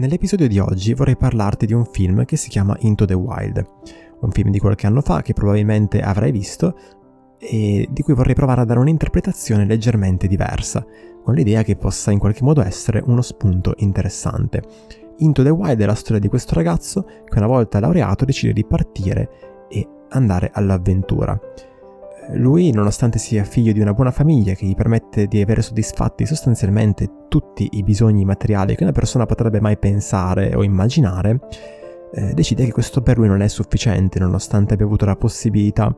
Nell'episodio di oggi vorrei parlarti di un film che si chiama Into the Wild, un film di qualche anno fa che probabilmente avrai visto e di cui vorrei provare a dare un'interpretazione leggermente diversa, con l'idea che possa in qualche modo essere uno spunto interessante. Into the Wild è la storia di questo ragazzo che una volta laureato decide di partire e andare all'avventura. Lui, nonostante sia figlio di una buona famiglia che gli permette di avere soddisfatti sostanzialmente tutti i bisogni materiali che una persona potrebbe mai pensare o immaginare, eh, decide che questo per lui non è sufficiente, nonostante abbia avuto la possibilità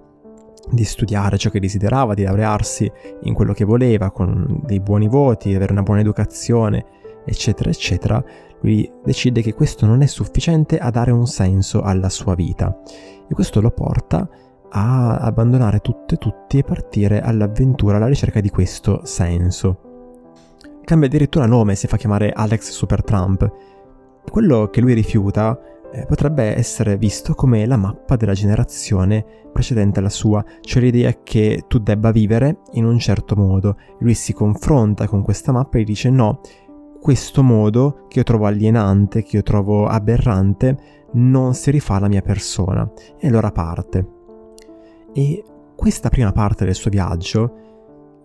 di studiare ciò che desiderava, di laurearsi in quello che voleva, con dei buoni voti, avere una buona educazione, eccetera, eccetera, lui decide che questo non è sufficiente a dare un senso alla sua vita. E questo lo porta a abbandonare tutto e tutti e partire all'avventura alla ricerca di questo senso. Cambia addirittura nome, si fa chiamare Alex Supertramp. Quello che lui rifiuta eh, potrebbe essere visto come la mappa della generazione precedente alla sua, cioè l'idea che tu debba vivere in un certo modo. Lui si confronta con questa mappa e dice no, questo modo che io trovo alienante, che io trovo aberrante, non si rifà alla mia persona. E allora parte. E questa prima parte del suo viaggio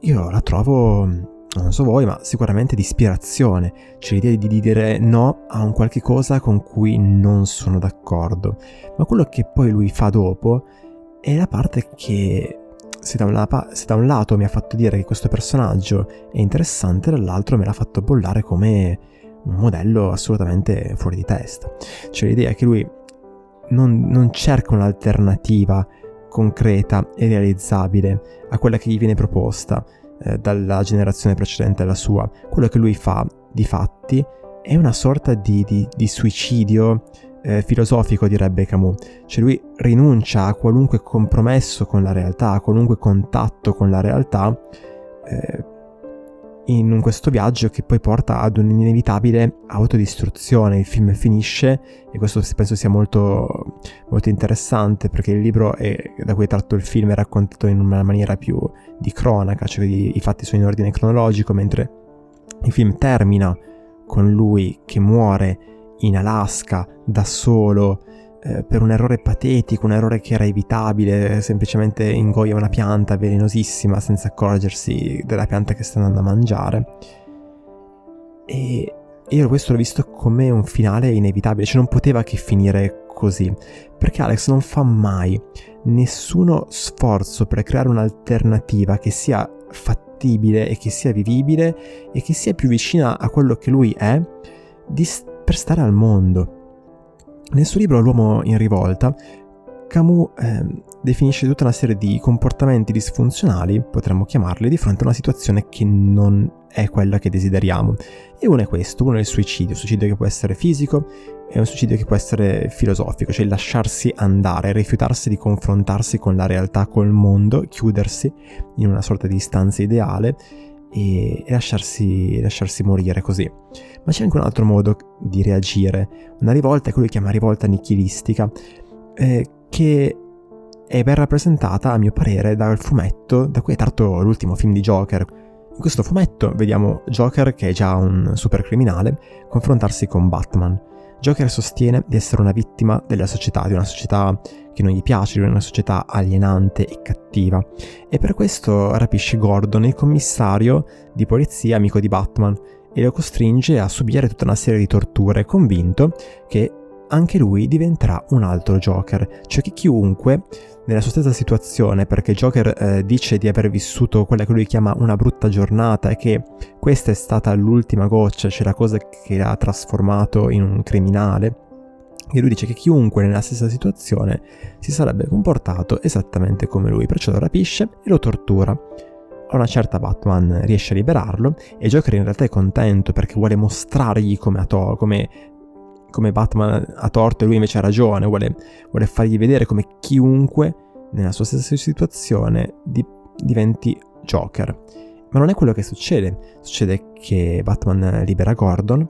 io la trovo non so voi, ma sicuramente di ispirazione, c'è l'idea di dire no a un qualche cosa con cui non sono d'accordo. Ma quello che poi lui fa dopo è la parte che se da, una, se da, un lato mi ha fatto dire che questo personaggio è interessante, dall'altro me l'ha fatto bollare come un modello assolutamente fuori di testa. C'è l'idea che lui non, non cerca un'alternativa concreta e realizzabile a quella che gli viene proposta, eh, dalla generazione precedente alla sua. Quello che lui fa, di fatti, è una sorta di, di, di suicidio eh, filosofico, direbbe Camus. Cioè lui rinuncia a qualunque compromesso con la realtà, a qualunque contatto con la realtà, eh, in questo viaggio che poi porta ad un'inevitabile autodistruzione. Il film finisce, e questo penso sia molto, molto interessante perché il libro è, da cui è tratto il film è raccontato in una maniera più di cronaca, cioè i fatti sono in ordine cronologico, mentre il film termina con lui che muore in Alaska da solo eh, per un errore patetico, un errore che era evitabile, semplicemente ingoia una pianta velenosissima senza accorgersi della pianta che sta andando a mangiare. E io questo l'ho visto come un finale inevitabile, cioè non poteva che finire così, perché Alex non fa mai nessuno sforzo per creare un'alternativa che sia fattibile e che sia vivibile e che sia più vicina a quello che lui è di, per stare al mondo. Nel suo libro L'uomo in rivolta, Camus eh, definisce tutta una serie di comportamenti disfunzionali, potremmo chiamarli, di fronte a una situazione che non è quella che desideriamo. E uno è questo, uno è il suicidio, un suicidio che può essere fisico e un suicidio che può essere filosofico, cioè lasciarsi andare, rifiutarsi di confrontarsi con la realtà, col mondo, chiudersi in una sorta di stanza ideale e, lasciarsi, lasciarsi morire così. Ma c'è anche un altro modo di reagire, una rivolta che lui chiama rivolta nichilistica, eh, che è ben rappresentata, a mio parere, dal fumetto da cui è tratto l'ultimo film di Joker. In questo fumetto vediamo Joker, che è già un supercriminale, confrontarsi con Batman. Joker sostiene di essere una vittima della società, di una società che non gli piace, di una società alienante e cattiva. E per questo rapisce Gordon, il commissario di polizia amico di Batman, e lo costringe a subire tutta una serie di torture, convinto che anche lui diventerà un altro Joker, cioè che chiunque nella sua stessa situazione, perché Joker eh, dice di aver vissuto quella che lui chiama una brutta giornata e che questa è stata l'ultima goccia, cioè la cosa che l'ha trasformato in un criminale, e lui dice che chiunque nella stessa situazione si sarebbe comportato esattamente come lui, perciò lo rapisce e lo tortura. A una certa Batman riesce a liberarlo e Joker in realtà è contento perché vuole mostrargli come, to- come, come Batman ha torto e lui invece ha ragione, vuole, vuole fargli vedere come chiunque nella sua stessa situazione di- diventi Joker. Ma non è quello che succede, succede che Batman libera Gordon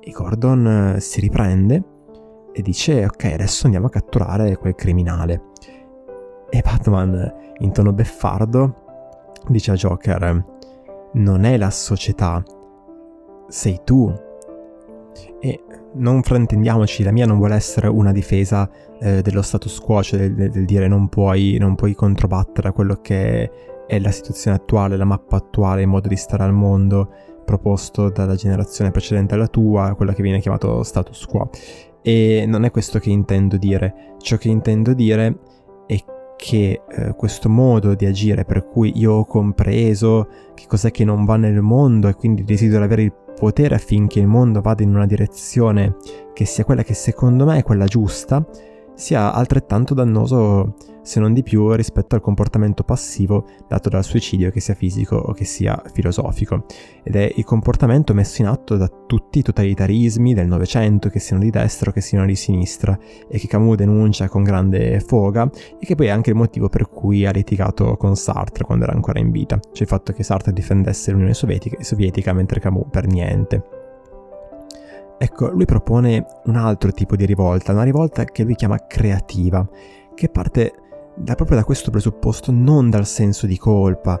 e Gordon eh, si riprende e dice ok adesso andiamo a catturare quel criminale. E Batman in tono beffardo dice a Joker, non è la società, sei tu E non fraintendiamoci, la mia non vuole essere una difesa eh, dello status quo, cioè del, del, dire non puoi, non puoi controbattere a quello che è la situazione attuale, la mappa attuale, il modo di stare al mondo proposto dalla generazione precedente alla tua, quella che viene chiamato status quo. E non è questo che intendo dire. Ciò che intendo dire è che eh, questo modo di agire per cui io ho compreso che cos'è che non va nel mondo e quindi desidero avere il potere affinché il mondo vada in una direzione che sia quella che secondo me è quella giusta, sia altrettanto dannoso, se non di più, rispetto al comportamento passivo dato dal suicidio, che sia fisico o che sia filosofico. Ed è il comportamento messo in atto da tutti i totalitarismi del Novecento, che siano di destra o che siano di sinistra, e che Camus denuncia con grande foga, e che poi è anche il motivo per cui ha litigato con Sartre quando era ancora in vita, cioè il fatto che Sartre difendesse l'Unione Sovietica, sovietica mentre Camus per niente. Ecco, lui propone un altro tipo di rivolta, una rivolta che lui chiama creativa, che parte da, proprio da questo presupposto, non dal senso di colpa,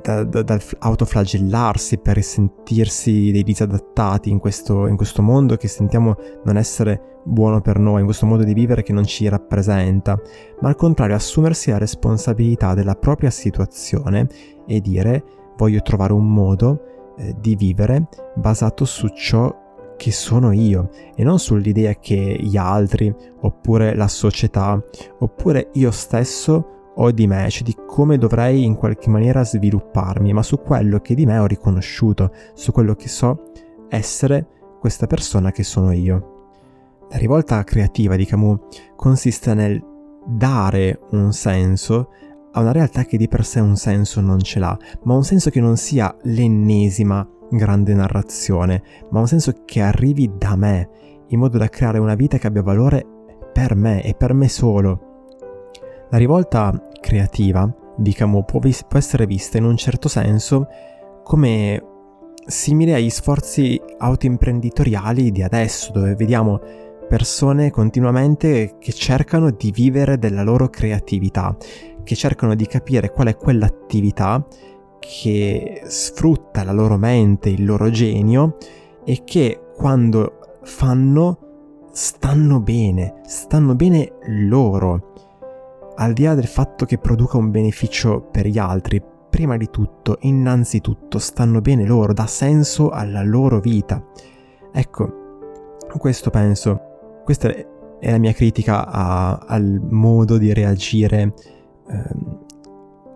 da, da, dal autoflagellarsi per sentirsi dei disadattati in questo, in questo mondo che sentiamo non essere buono per noi, in questo modo di vivere che non ci rappresenta, ma al contrario assumersi la responsabilità della propria situazione e dire voglio trovare un modo eh, di vivere basato su ciò che sono io e non sull'idea che gli altri oppure la società oppure io stesso ho di me, cioè di come dovrei in qualche maniera svilupparmi, ma su quello che di me ho riconosciuto, su quello che so essere questa persona che sono io. La rivolta creativa di Camus consiste nel dare un senso a una realtà che di per sé un senso non ce l'ha, ma un senso che non sia l'ennesima grande narrazione, ma un senso che arrivi da me, in modo da creare una vita che abbia valore per me e per me solo. La rivolta creativa di Camus può, vis- può essere vista in un certo senso come simile agli sforzi autoimprenditoriali di adesso, dove vediamo persone continuamente che cercano di vivere della loro creatività, che cercano di capire qual è quell'attività che sfrutta la loro mente, il loro genio e che quando fanno stanno bene, stanno bene loro. Al di là del fatto che produca un beneficio per gli altri, prima di tutto, innanzitutto, stanno bene loro, dà senso alla loro vita. Ecco, questo penso, questa è la mia critica a, al modo di reagire eh,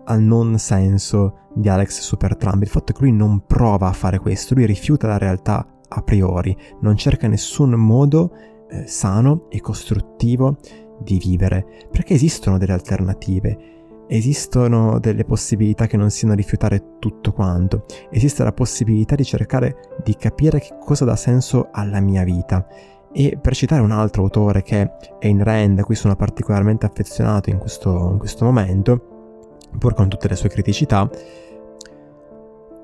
al non senso di Alex Supertramp, il fatto che lui non prova a fare questo, lui rifiuta la realtà a priori, non cerca nessun modo eh, sano e costruttivo di vivere, perché esistono delle alternative, esistono delle possibilità che non siano rifiutare tutto quanto, esiste la possibilità di cercare di capire che cosa dà senso alla mia vita. E per citare un altro autore che è in Rand, a cui sono particolarmente affezionato in questo, in questo momento, pur con tutte le sue criticità,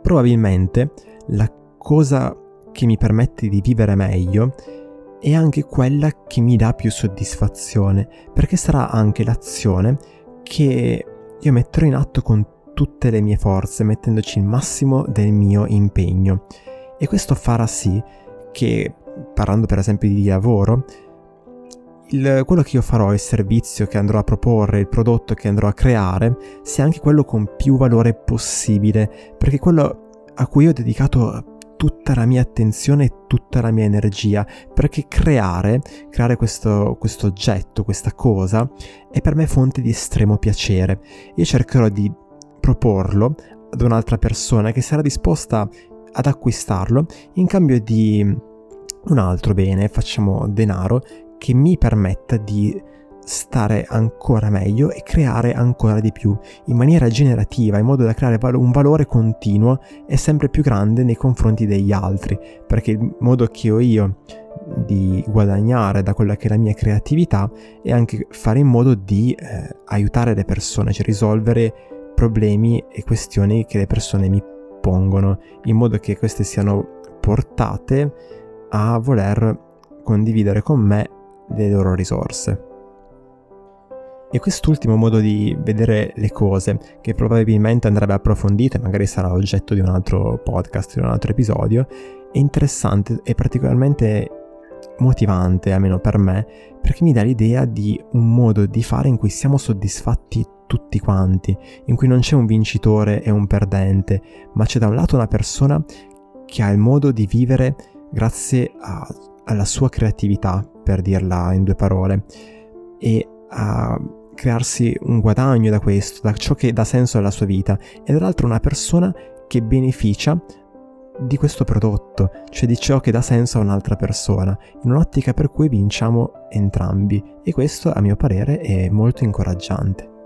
probabilmente la cosa che mi permette di vivere meglio è anche quella che mi dà più soddisfazione, perché sarà anche l'azione che io metterò in atto con tutte le mie forze, mettendoci il massimo del mio impegno. E questo farà sì che, parlando per esempio di lavoro, il, quello che io farò, il servizio che andrò a proporre, il prodotto che andrò a creare, sia anche quello con più valore possibile, perché quello a cui ho dedicato tutta la mia attenzione e tutta la mia energia, perché creare, creare questo, questo oggetto, questa cosa, è per me fonte di estremo piacere. Io cercherò di proporlo ad un'altra persona che sarà disposta ad acquistarlo in cambio di un altro bene, facciamo denaro, che mi permetta di stare ancora meglio e creare ancora di più. In maniera generativa in modo da creare un valore continuo e sempre più grande nei confronti degli altri perché il modo che ho io di guadagnare da quella che è la mia creatività è anche fare in modo di eh, aiutare le persone cioè risolvere problemi e questioni che le persone mi pongono in modo che queste siano portate a voler condividere con me le loro risorse. E quest'ultimo modo di vedere le cose, che probabilmente andrebbe approfondito e magari sarà oggetto di un altro podcast, di un altro episodio, è interessante e particolarmente motivante, almeno per me, perché mi dà l'idea di un modo di fare in cui siamo soddisfatti tutti quanti, in cui non c'è un vincitore e un perdente, ma c'è da un lato una persona che ha il modo di vivere grazie a, alla sua creatività, per dirla in due parole, e a crearsi un guadagno da questo, da ciò che dà senso alla sua vita, e dall'altro una persona che beneficia di questo prodotto, cioè di ciò che dà senso a un'altra persona, in un'ottica per cui vinciamo entrambi e questo a mio parere è molto incoraggiante.